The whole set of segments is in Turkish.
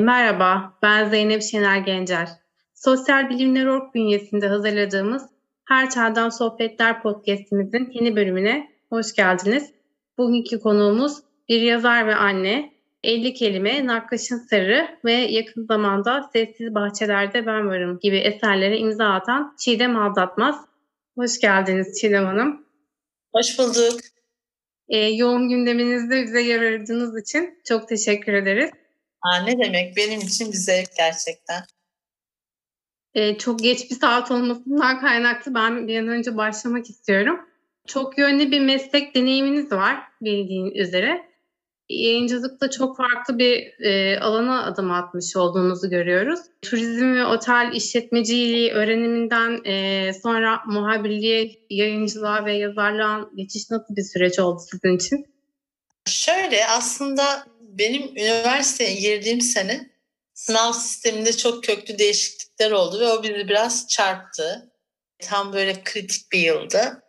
Merhaba, ben Zeynep Şener Gencer. Sosyal Bilimler Org bünyesinde hazırladığımız Her Çağdan Sohbetler podcastimizin yeni bölümüne hoş geldiniz. Bugünkü konuğumuz bir yazar ve anne, 50 kelime, Nakkaş'ın Sırrı ve yakın zamanda Sessiz Bahçelerde Ben Varım gibi eserlere imza atan Çiğdem Aldatmaz. Hoş geldiniz Çiğdem Hanım. Hoş bulduk. Ee, yoğun gündeminizde bize yer için çok teşekkür ederiz. Aa, ne demek benim için bir zevk gerçekten. Ee, çok geç bir saat olmasından kaynaklı ben bir an önce başlamak istiyorum. Çok yönlü bir meslek deneyiminiz var bildiğin üzere. Yayıncılıkta çok farklı bir e, alana adım atmış olduğunuzu görüyoruz. Turizm ve otel işletmeciliği öğreniminden e, sonra muhabirliğe, yayıncılığa ve yazarlığa geçiş nasıl bir süreç oldu sizin için? Şöyle aslında benim üniversiteye girdiğim sene sınav sisteminde çok köklü değişiklikler oldu ve o bizi biraz çarptı. Tam böyle kritik bir yıldı.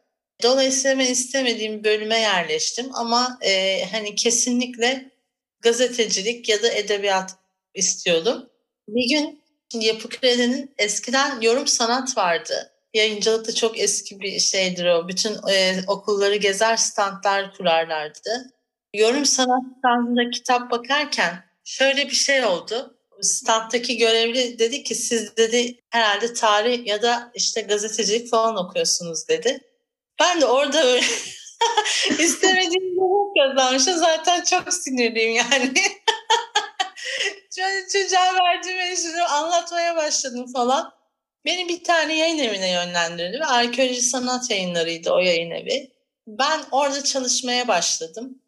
Dolayısıyla ben istemediğim bölüme yerleştim ama e, hani kesinlikle gazetecilik ya da edebiyat istiyordum. Bir gün Yapı Kredi'nin eskiden yorum sanat vardı. Yayıncılık da çok eski bir şeydir o. Bütün e, okulları gezer standlar kurarlardı. Yorum sanat standında kitap bakarken şöyle bir şey oldu. Standtaki görevli dedi ki siz dedi herhalde tarih ya da işte gazetecilik falan okuyorsunuz dedi. Ben de orada öyle istemediğim bir kazanmışım. Zaten çok sinirliyim yani. Çocuğa verdiğim enstitüyü anlatmaya başladım falan. Beni bir tane yayın evine yönlendirdi ve arkeoloji sanat yayınlarıydı o yayın evi. Ben orada çalışmaya başladım.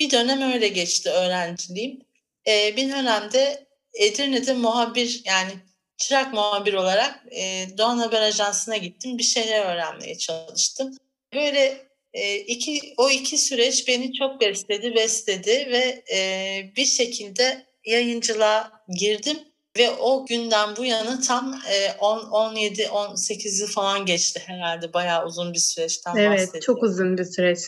Bir dönem öyle geçti öğrenciliğim. Ee, bir dönemde Edirne'de muhabir yani çırak muhabir olarak e, Doğan Haber Ajansı'na gittim. Bir şeyler öğrenmeye çalıştım. Böyle e, iki o iki süreç beni çok besledi, besledi ve e, bir şekilde yayıncılığa girdim ve o günden bu yana tam e, 10 17 18 yıl falan geçti herhalde. Bayağı uzun bir süreçten evet, bahsediyorum. Evet, çok uzun bir süreç.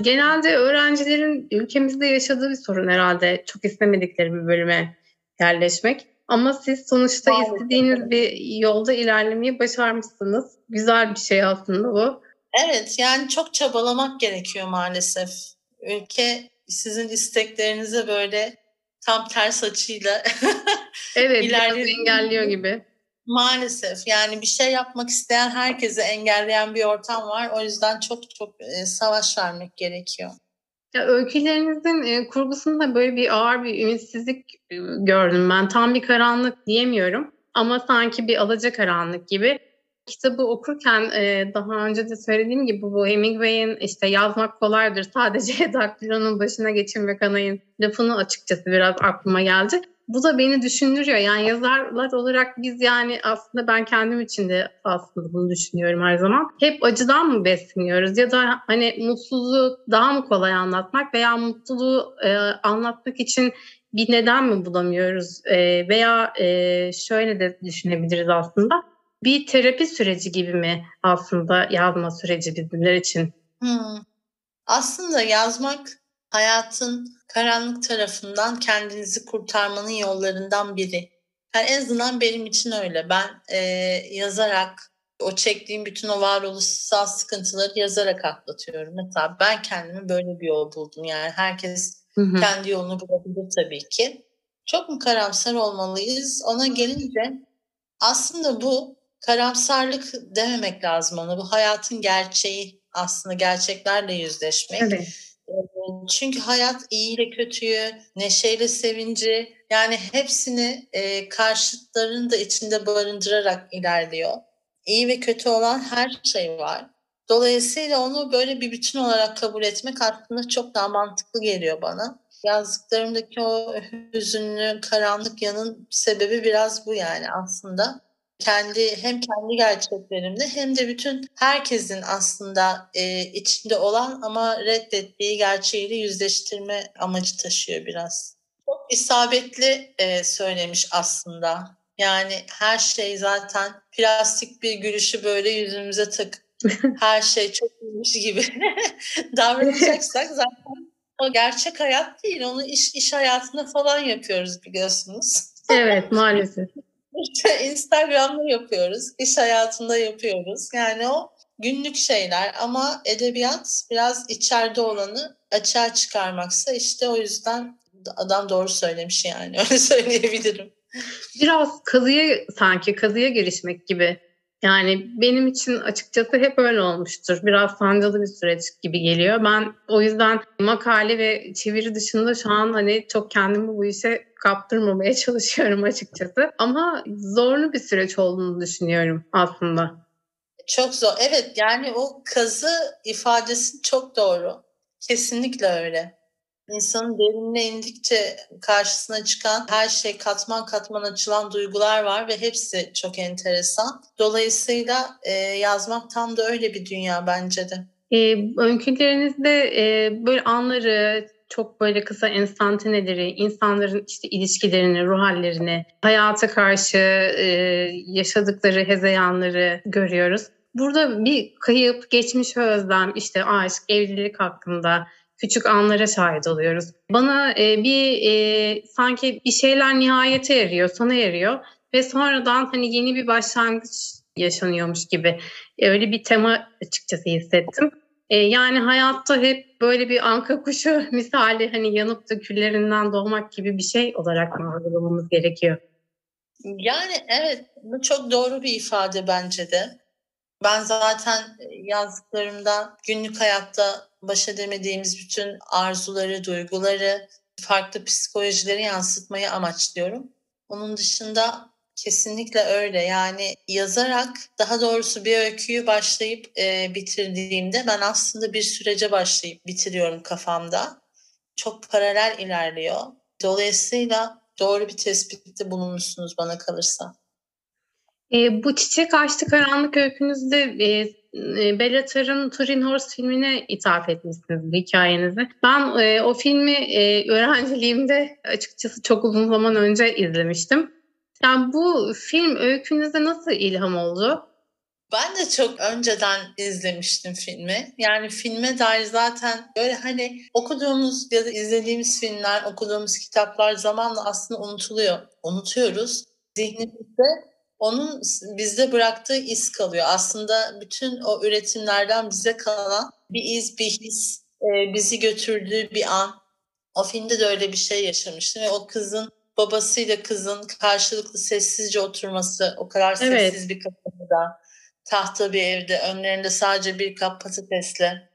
Genelde öğrencilerin ülkemizde yaşadığı bir sorun herhalde çok istemedikleri bir bölüme yerleşmek. Ama siz sonuçta Maalesef. istediğiniz bir yolda ilerlemeyi başarmışsınız. Güzel bir şey aslında bu. Evet yani çok çabalamak gerekiyor maalesef. Ülke sizin isteklerinize böyle tam ters açıyla evet, ilerliyor engelliyor gibi. Maalesef yani bir şey yapmak isteyen herkese engelleyen bir ortam var. O yüzden çok çok e, savaş vermek gerekiyor. Ya öykülerinizin e, kurgusunda böyle bir ağır bir ümitsizlik e, gördüm ben. Tam bir karanlık diyemiyorum ama sanki bir alaca karanlık gibi kitabı okurken e, daha önce de söylediğim gibi bu Hemingway'in işte yazmak kolaydır sadece daktilonun başına geçin ve kanayın lafını açıkçası biraz aklıma geldi. Bu da beni düşündürüyor. Yani yazarlar olarak biz yani aslında ben kendim için de aslında bunu düşünüyorum her zaman. Hep acıdan mı besleniyoruz ya da hani mutsuzluğu daha mı kolay anlatmak veya mutluluğu e, anlatmak için bir neden mi bulamıyoruz? E, veya e, şöyle de düşünebiliriz aslında bir terapi süreci gibi mi aslında yazma süreci bizler için? Hmm. Aslında yazmak hayatın karanlık tarafından kendinizi kurtarmanın yollarından biri. Yani en azından benim için öyle. Ben e, yazarak o çektiğim bütün o varoluşsal sıkıntıları yazarak atlatıyorum. Mesela ben kendimi böyle bir yol buldum. Yani herkes hı hı. kendi yolunu bulabilir tabii ki. Çok mu karamsar olmalıyız? Ona gelince aslında bu karamsarlık dememek lazım ona. Bu hayatın gerçeği aslında gerçeklerle yüzleşmek. Evet. Çünkü hayat iyiyle kötüyü, neşeyle sevinci yani hepsini e, karşıtlarını da içinde barındırarak ilerliyor. İyi ve kötü olan her şey var. Dolayısıyla onu böyle bir bütün olarak kabul etmek aslında çok daha mantıklı geliyor bana. Yazdıklarımdaki o hüzünlü, karanlık yanın sebebi biraz bu yani aslında kendi hem kendi gerçeklerimde hem de bütün herkesin aslında e, içinde olan ama reddettiği gerçeğiyle yüzleştirme amacı taşıyor biraz. Çok isabetli e, söylemiş aslında. Yani her şey zaten plastik bir gülüşü böyle yüzümüze tak. her şey çok iyiymiş gibi davranacaksak zaten o gerçek hayat değil. Onu iş, iş hayatında falan yapıyoruz biliyorsunuz. Evet maalesef. Instagram'da yapıyoruz, iş hayatında yapıyoruz. Yani o günlük şeyler ama edebiyat biraz içeride olanı açığa çıkarmaksa işte o yüzden adam doğru söylemiş yani öyle söyleyebilirim. Biraz kazıya sanki kazıya girişmek gibi. Yani benim için açıkçası hep öyle olmuştur. Biraz sancılı bir süreç gibi geliyor. Ben o yüzden makale ve çeviri dışında şu an hani çok kendimi bu işe kaptırmamaya çalışıyorum açıkçası. Ama zorlu bir süreç olduğunu düşünüyorum aslında. Çok zor. Evet yani o kazı ifadesi çok doğru. Kesinlikle öyle. İnsanın derinine indikçe karşısına çıkan her şey katman katman açılan duygular var ve hepsi çok enteresan. Dolayısıyla e, yazmak tam da öyle bir dünya bence de. E, öykülerinizde e, böyle anları, çok böyle kısa enstantaneleri, insanların işte ilişkilerini, ruh hallerini, hayata karşı e, yaşadıkları hezeyanları görüyoruz. Burada bir kayıp, geçmiş özlem, işte aşk, evlilik hakkında küçük anlara şahit oluyoruz. Bana e, bir e, sanki bir şeyler nihayete eriyor, sona eriyor ve sonradan hani yeni bir başlangıç yaşanıyormuş gibi öyle bir tema açıkçası hissettim. E, yani hayatta hep böyle bir anka kuşu misali hani yanıp da küllerinden doğmak gibi bir şey olarak mı algılamamız gerekiyor? Yani evet bu çok doğru bir ifade bence de. Ben zaten yazdıklarımda günlük hayatta baş edemediğimiz bütün arzuları, duyguları, farklı psikolojileri yansıtmayı amaçlıyorum. Onun dışında kesinlikle öyle. Yani yazarak daha doğrusu bir öyküyü başlayıp e, bitirdiğimde ben aslında bir sürece başlayıp bitiriyorum kafamda. Çok paralel ilerliyor. Dolayısıyla doğru bir tespitte bulunmuşsunuz bana kalırsa. E, bu Çiçek Açtı Karanlık öykünüzde e, Bellatar'ın Turin Horse filmine ithaf etmişsiniz hikayenizi. Ben e, o filmi e, öğrenciliğimde açıkçası çok uzun zaman önce izlemiştim. Yani bu film öykünüzde nasıl ilham oldu? Ben de çok önceden izlemiştim filmi. Yani filme dair zaten böyle hani okuduğumuz ya da izlediğimiz filmler, okuduğumuz kitaplar zamanla aslında unutuluyor. Unutuyoruz. Zihnimizde onun bizde bıraktığı iz kalıyor. Aslında bütün o üretimlerden bize kalan bir iz, bir his, e, bizi götürdüğü bir an. O filmde de öyle bir şey yaşamıştım ve o kızın babasıyla kızın karşılıklı sessizce oturması, o kadar evet. sessiz bir kapıda, tahta bir evde, önlerinde sadece bir kap patatesle.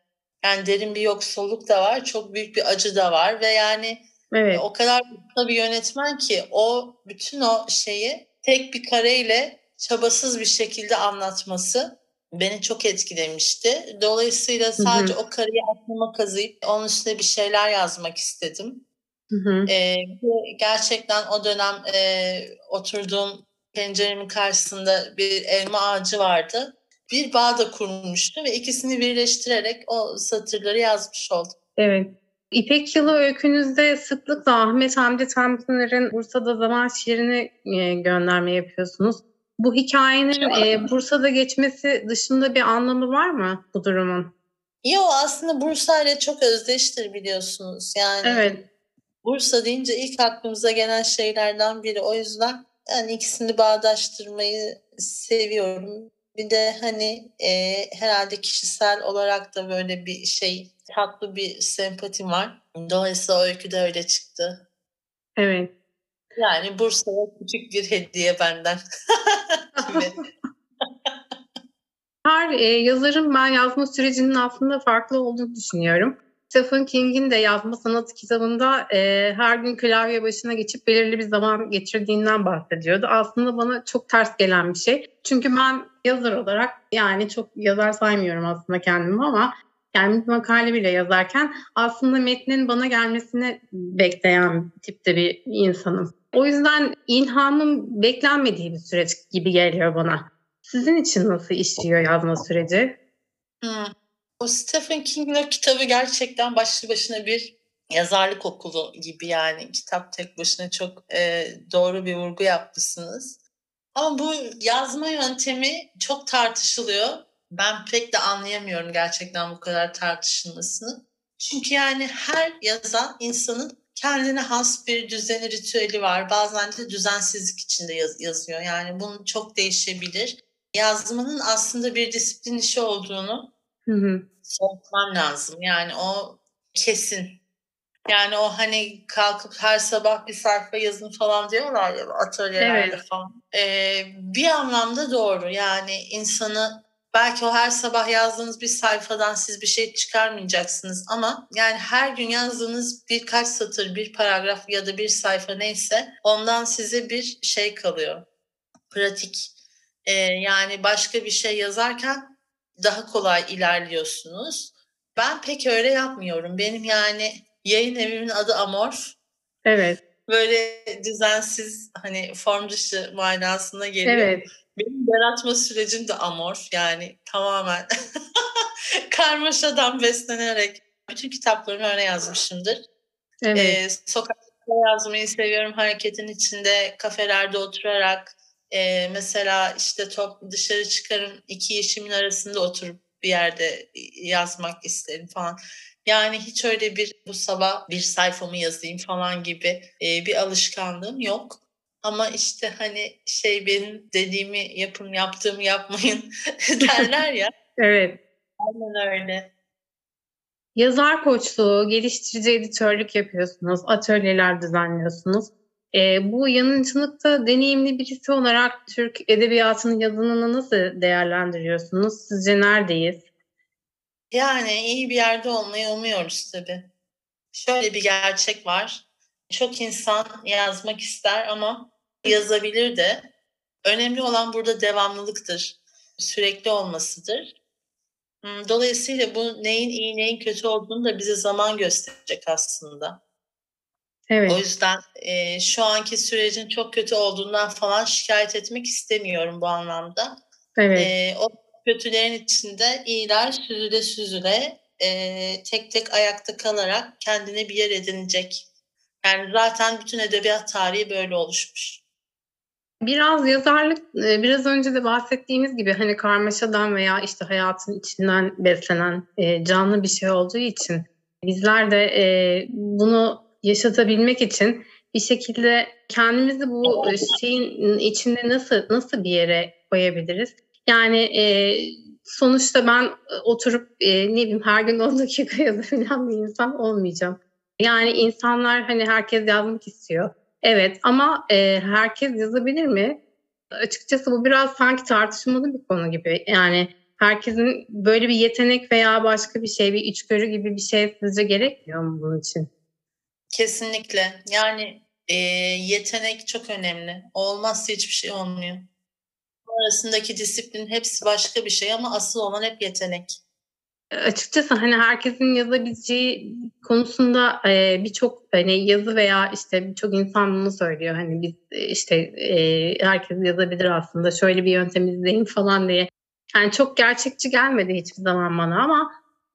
Yani derin bir yoksulluk da var, çok büyük bir acı da var ve yani evet. o kadar bir yönetmen ki o bütün o şeyi tek bir kareyle çabasız bir şekilde anlatması beni çok etkilemişti. Dolayısıyla sadece hı hı. o kareyi aklıma kazıyıp onun üstüne bir şeyler yazmak istedim. Hı hı. Ee, gerçekten o dönem e, oturduğum penceremin karşısında bir elma ağacı vardı. Bir bağ da kurmuştum ve ikisini birleştirerek o satırları yazmış oldum. Evet. İpek Yılı öykünüzde sıklıkla Ahmet Hamdi Tanpınar'ın Bursa'da zaman şiirini e, gönderme yapıyorsunuz. Bu hikayenin e, Bursa'da geçmesi dışında bir anlamı var mı bu durumun? Yok aslında Bursa ile çok özdeştir biliyorsunuz. Yani evet. Bursa deyince ilk aklımıza gelen şeylerden biri. O yüzden yani ikisini bağdaştırmayı seviyorum. Bir de hani e, herhalde kişisel olarak da böyle bir şey tatlı bir sempatim var. Dolayısıyla o öykü de öyle çıktı. Evet. Yani Bursa'ya küçük bir hediye benden. Her e, yazarın ben yazma sürecinin aslında farklı olduğunu düşünüyorum. Stephen King'in de yazma sanatı kitabında e, her gün klavye başına geçip belirli bir zaman geçirdiğinden bahsediyordu. Aslında bana çok ters gelen bir şey. Çünkü ben yazar olarak yani çok yazar saymıyorum aslında kendimi ama yani makale bile yazarken aslında metnin bana gelmesini bekleyen tipte bir insanım. O yüzden ilhamım beklenmediği bir süreç gibi geliyor bana. Sizin için nasıl işliyor yazma süreci? Hmm. O Stephen King'in kitabı gerçekten başlı başına bir yazarlık okulu gibi yani. Kitap tek başına çok e, doğru bir vurgu yapmışsınız. Ama bu yazma yöntemi çok tartışılıyor. Ben pek de anlayamıyorum gerçekten bu kadar tartışılmasını. Çünkü yani her yazan insanın kendine has bir düzeni ritüeli var. Bazen de düzensizlik içinde yaz, yazıyor. Yani bunun çok değişebilir. Yazmanın aslında bir disiplin işi olduğunu söylemem lazım. Yani o kesin. Yani o hani kalkıp her sabah bir sayfa yazın falan diyorlar ya atölyelerde evet. falan. Ee, bir anlamda doğru. Yani insanı belki o her sabah yazdığınız bir sayfadan siz bir şey çıkarmayacaksınız ama yani her gün yazdığınız birkaç satır, bir paragraf ya da bir sayfa neyse ondan size bir şey kalıyor. Pratik. Ee, yani başka bir şey yazarken daha kolay ilerliyorsunuz. Ben pek öyle yapmıyorum. Benim yani yayın evimin adı Amor. Evet. Böyle düzensiz hani form dışı manasına geliyor. Evet. Benim yaratma sürecim de amor yani tamamen karmaşadan beslenerek bütün kitaplarımı öyle yazmışımdır. Evet. Ee, sokakta yazmayı seviyorum hareketin içinde kafelerde oturarak e, mesela işte top dışarı çıkarım iki yeşimin arasında oturup bir yerde yazmak isterim falan. Yani hiç öyle bir bu sabah bir sayfamı yazayım falan gibi e, bir alışkanlığım yok. Ama işte hani şey benim dediğimi yapın yaptığımı yapmayın derler ya. evet. Aynen öyle. Yazar koçluğu, geliştirici editörlük yapıyorsunuz, atölyeler düzenliyorsunuz. E, bu yanıcılıkta deneyimli birisi olarak Türk Edebiyatı'nın yazınını nasıl değerlendiriyorsunuz? Sizce neredeyiz? Yani iyi bir yerde olmayı umuyoruz tabii. Şöyle bir gerçek var. Çok insan yazmak ister ama yazabilir de. Önemli olan burada devamlılıktır. Sürekli olmasıdır. Hmm, dolayısıyla bu neyin iyi neyin kötü olduğunu da bize zaman gösterecek aslında. Evet. O yüzden e, şu anki sürecin çok kötü olduğundan falan şikayet etmek istemiyorum bu anlamda. Evet. E, o kötülerin içinde iyiler süzüle süzüle e, tek tek ayakta kalarak kendine bir yer edinecek. Yani zaten bütün edebiyat tarihi böyle oluşmuş. Biraz yazarlık e, biraz önce de bahsettiğimiz gibi hani karmaşadan veya işte hayatın içinden beslenen e, canlı bir şey olduğu için bizler de e, bunu yaşatabilmek için bir şekilde kendimizi bu şeyin içinde nasıl nasıl bir yere koyabiliriz? Yani sonuçta ben oturup ne bileyim her gün 10 dakika yazabilen bir insan olmayacağım. Yani insanlar hani herkes yazmak istiyor. Evet ama e, herkes yazabilir mi? Açıkçası bu biraz sanki tartışmalı bir konu gibi. Yani herkesin böyle bir yetenek veya başka bir şey, bir içgörü gibi bir şey sizce gerekmiyor mu bunun için? Kesinlikle. Yani e, yetenek çok önemli. olmazsa hiçbir şey olmuyor. Arasındaki disiplin hepsi başka bir şey ama asıl olan hep yetenek açıkçası hani herkesin yazabileceği konusunda e, birçok hani yazı veya işte birçok insan bunu söylüyor. Hani biz e, işte e, herkes yazabilir aslında şöyle bir yöntem izleyin falan diye. Yani çok gerçekçi gelmedi hiçbir zaman bana ama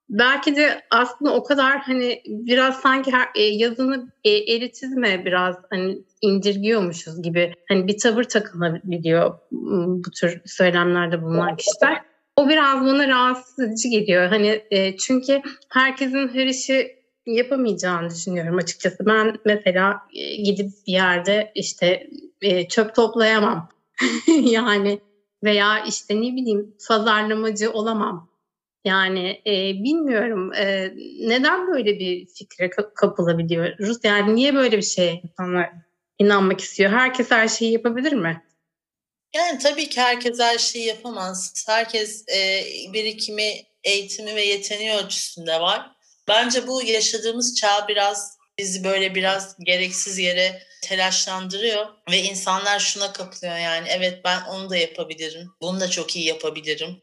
belki de aslında o kadar hani biraz sanki her, e, yazını e, elitizme biraz hani indirgiyormuşuz gibi hani bir tavır takılabiliyor bu tür söylemlerde bulunan kişiler. O biraz bana rahatsız edici geliyor. Hani e, çünkü herkesin her işi yapamayacağını düşünüyorum açıkçası. Ben mesela e, gidip bir yerde işte e, çöp toplayamam. yani veya işte ne bileyim pazarlamacı olamam. Yani e, bilmiyorum e, neden böyle bir fikre kapılabiliyoruz? Yani niye böyle bir şey insanlar inanmak istiyor? Herkes her şeyi yapabilir mi? Yani tabii ki herkes her şeyi yapamaz. Herkes e, birikimi, eğitimi ve yeteneği ölçüsünde var. Bence bu yaşadığımız çağ biraz bizi böyle biraz gereksiz yere telaşlandırıyor ve insanlar şuna kapılıyor yani evet ben onu da yapabilirim, bunu da çok iyi yapabilirim.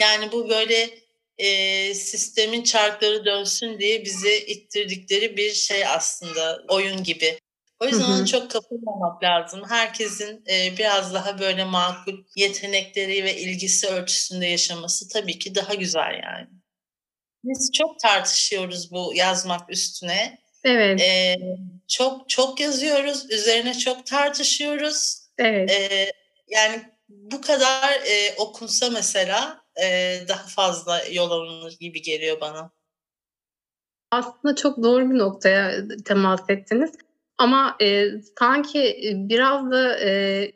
Yani bu böyle e, sistemin çarkları dönsün diye bizi ittirdikleri bir şey aslında oyun gibi. O yüzden ona çok kapılmamak lazım. Herkesin e, biraz daha böyle makul yetenekleri ve ilgisi ölçüsünde yaşaması tabii ki daha güzel yani. Biz çok tartışıyoruz bu yazmak üstüne. Evet. E, çok çok yazıyoruz, üzerine çok tartışıyoruz. Evet. E, yani bu kadar e, okunsa mesela e, daha fazla yol alınır gibi geliyor bana. Aslında çok doğru bir noktaya temas ettiniz. Ama e, sanki biraz da e,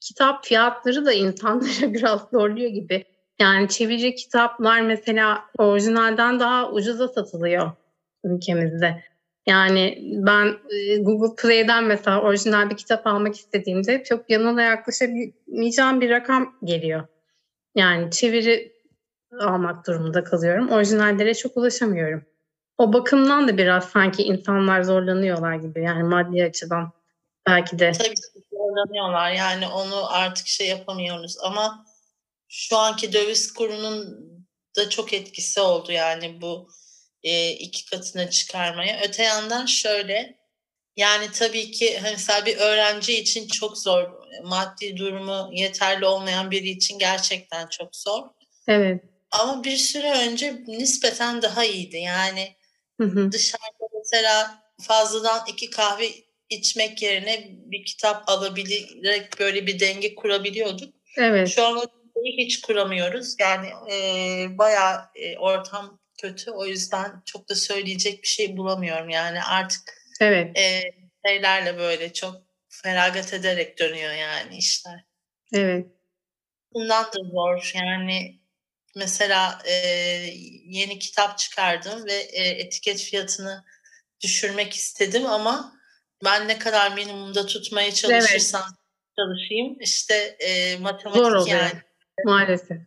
kitap fiyatları da insanlara biraz zorluyor gibi. Yani çeviri kitaplar mesela orijinalden daha ucuza satılıyor ülkemizde. Yani ben e, Google Play'den mesela orijinal bir kitap almak istediğimde çok yanına yaklaşamayacağım bir rakam geliyor. Yani çeviri almak durumunda kalıyorum. Orijinallere çok ulaşamıyorum. O bakımdan da biraz sanki insanlar zorlanıyorlar gibi yani maddi açıdan belki de. Tabii zorlanıyorlar yani onu artık şey yapamıyoruz ama şu anki döviz kurunun da çok etkisi oldu yani bu e, iki katına çıkarmaya. Öte yandan şöyle yani tabii ki hani mesela bir öğrenci için çok zor. Maddi durumu yeterli olmayan biri için gerçekten çok zor. Evet. Ama bir süre önce nispeten daha iyiydi. Yani hı hı. dışarıda mesela fazladan iki kahve içmek yerine bir kitap alabilerek böyle bir denge kurabiliyorduk. Evet. Şu an hiç kuramıyoruz. Yani e, bayağı e, ortam kötü. O yüzden çok da söyleyecek bir şey bulamıyorum. Yani artık evet. e, şeylerle böyle çok feragat ederek dönüyor yani işler. Evet. Bundan da zor. Yani mesela e, yeni kitap çıkardım ve e, etiket fiyatını düşürmek istedim ama ben ne kadar minimumda tutmaya çalışırsam evet. çalışayım işte e, matematik Zor oluyor. yani. Maalesef.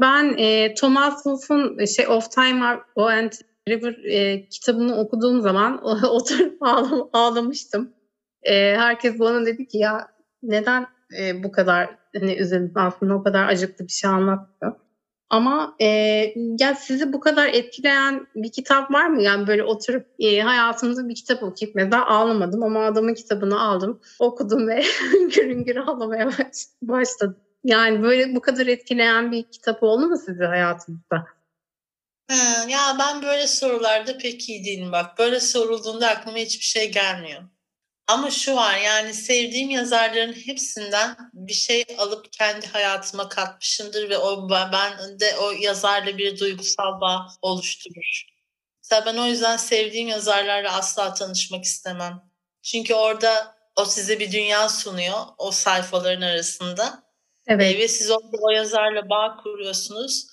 Ben e, Thomas Wolfe'un şey Of Time and River e, kitabını okuduğum zaman oturup ağlam ağlamıştım. E, herkes bana dedi ki ya neden e, bu kadar hani üzüldün aslında o kadar acıklı bir şey anlatmıyor. Ama e, ya sizi bu kadar etkileyen bir kitap var mı? Yani böyle oturup e, hayatımda bir kitap okuyup mesela ağlamadım ama adamın kitabını aldım, okudum ve hüngür hüngür ağlamaya başladım. Yani böyle bu kadar etkileyen bir kitap oldu mu sizi hayatınızda? Ha, ya ben böyle sorularda pek iyi değilim bak. Böyle sorulduğunda aklıma hiçbir şey gelmiyor. Ama şu var yani sevdiğim yazarların hepsinden bir şey alıp kendi hayatıma katmışımdır ve o ben de o yazarla bir duygusal bağ oluşturur. Mesela ben o yüzden sevdiğim yazarlarla asla tanışmak istemem. Çünkü orada o size bir dünya sunuyor o sayfaların arasında. Evet. Ve siz orada o yazarla bağ kuruyorsunuz.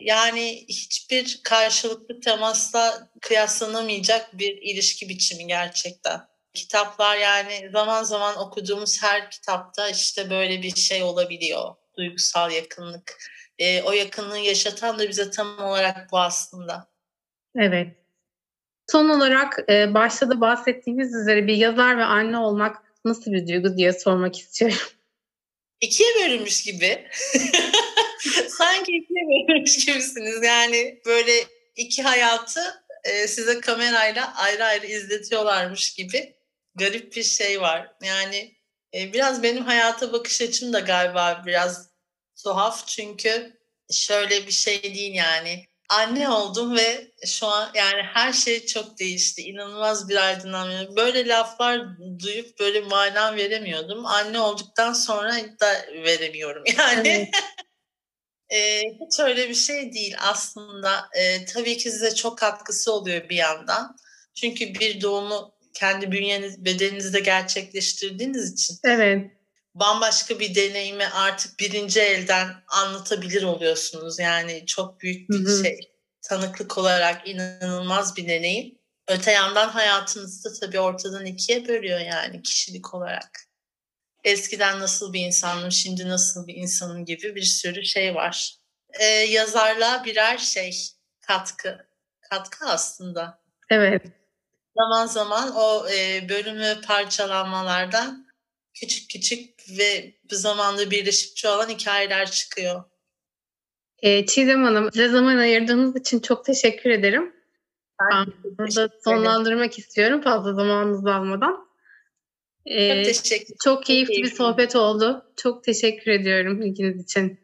Yani hiçbir karşılıklı temasla kıyaslanamayacak bir ilişki biçimi gerçekten kitaplar yani zaman zaman okuduğumuz her kitapta işte böyle bir şey olabiliyor. Duygusal yakınlık. E, o yakınlığı yaşatan da bize tam olarak bu aslında. Evet. Son olarak e, başta da bahsettiğimiz üzere bir yazar ve anne olmak nasıl bir duygu diye sormak istiyorum. İkiye bölünmüş gibi. Sanki ikiye bölünmüş gibisiniz. Yani böyle iki hayatı e, size kamerayla ayrı ayrı izletiyorlarmış gibi garip bir şey var. Yani e, biraz benim hayata bakış açım da galiba biraz tuhaf çünkü şöyle bir şey değil yani. Anne oldum ve şu an yani her şey çok değişti. İnanılmaz bir aydınlanma. Böyle laflar duyup böyle mana veremiyordum. Anne olduktan sonra da veremiyorum yani. Evet. e, hiç öyle bir şey değil aslında. E, tabii ki size çok katkısı oluyor bir yandan. Çünkü bir doğumu kendi bünyeniz, bedeninizde gerçekleştirdiğiniz için evet. bambaşka bir deneyimi artık birinci elden anlatabilir oluyorsunuz. Yani çok büyük bir Hı-hı. şey. Tanıklık olarak inanılmaz bir deneyim. Öte yandan hayatınızı da tabii ortadan ikiye bölüyor yani kişilik olarak. Eskiden nasıl bir insanım, şimdi nasıl bir insanım gibi bir sürü şey var. Ee, yazarlığa birer şey, katkı. Katkı aslında. Evet zaman zaman o e, bölümü parçalanmalardan küçük küçük ve bu zamanda birleşip çoğalan hikayeler çıkıyor. E, Çiğdem Hanım, size zaman ayırdığınız için çok teşekkür ederim. Ben, ben burada sonlandırmak istiyorum fazla zamanınızı almadan. Ee, çok teşekkür Çok keyifli çok bir sohbet oldu. Çok teşekkür ediyorum ilginiz için.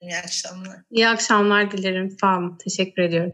İyi akşamlar. İyi akşamlar dilerim. Sağ olun. Teşekkür ediyorum.